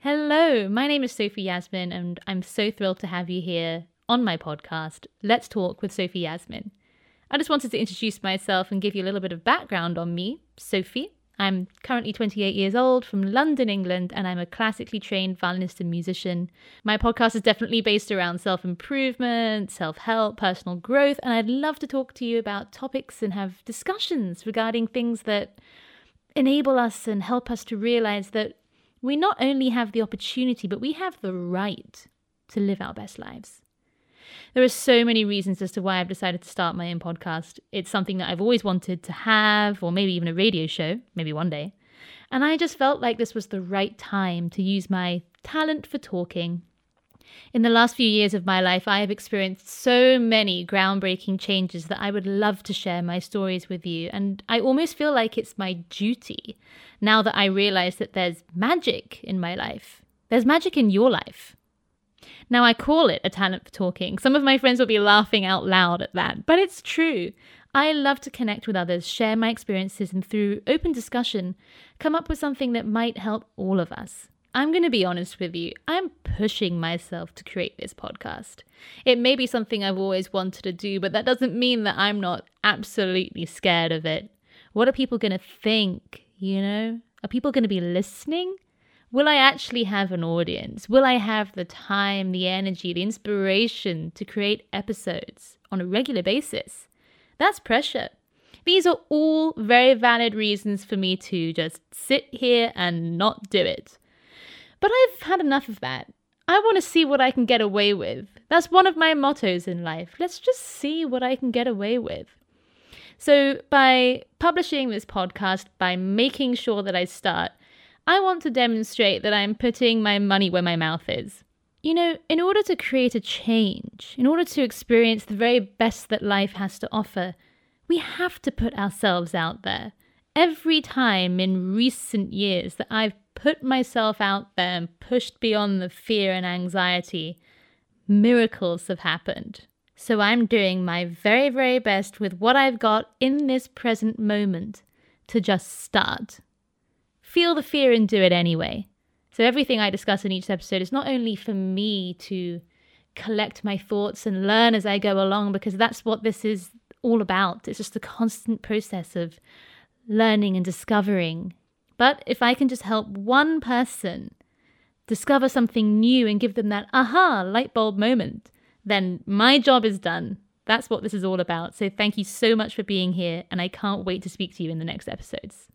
Hello, my name is Sophie Yasmin, and I'm so thrilled to have you here on my podcast, Let's Talk with Sophie Yasmin. I just wanted to introduce myself and give you a little bit of background on me, Sophie. I'm currently 28 years old from London, England, and I'm a classically trained violinist and musician. My podcast is definitely based around self improvement, self help, personal growth, and I'd love to talk to you about topics and have discussions regarding things that enable us and help us to realize that we not only have the opportunity, but we have the right to live our best lives. There are so many reasons as to why I've decided to start my own podcast. It's something that I've always wanted to have, or maybe even a radio show, maybe one day. And I just felt like this was the right time to use my talent for talking. In the last few years of my life, I have experienced so many groundbreaking changes that I would love to share my stories with you. And I almost feel like it's my duty now that I realize that there's magic in my life. There's magic in your life. Now, I call it a talent for talking. Some of my friends will be laughing out loud at that, but it's true. I love to connect with others, share my experiences, and through open discussion, come up with something that might help all of us. I'm going to be honest with you, I'm pushing myself to create this podcast. It may be something I've always wanted to do, but that doesn't mean that I'm not absolutely scared of it. What are people going to think? You know? Are people going to be listening? Will I actually have an audience? Will I have the time, the energy, the inspiration to create episodes on a regular basis? That's pressure. These are all very valid reasons for me to just sit here and not do it. But I've had enough of that. I want to see what I can get away with. That's one of my mottos in life. Let's just see what I can get away with. So, by publishing this podcast, by making sure that I start, I want to demonstrate that I'm putting my money where my mouth is. You know, in order to create a change, in order to experience the very best that life has to offer, we have to put ourselves out there. Every time in recent years that I've put myself out there and pushed beyond the fear and anxiety, miracles have happened. So I'm doing my very, very best with what I've got in this present moment to just start feel the fear and do it anyway. So, everything I discuss in each episode is not only for me to collect my thoughts and learn as I go along, because that's what this is all about. It's just a constant process of learning and discovering. But if I can just help one person discover something new and give them that aha light bulb moment, then my job is done. That's what this is all about. So thank you so much for being here, and I can't wait to speak to you in the next episodes.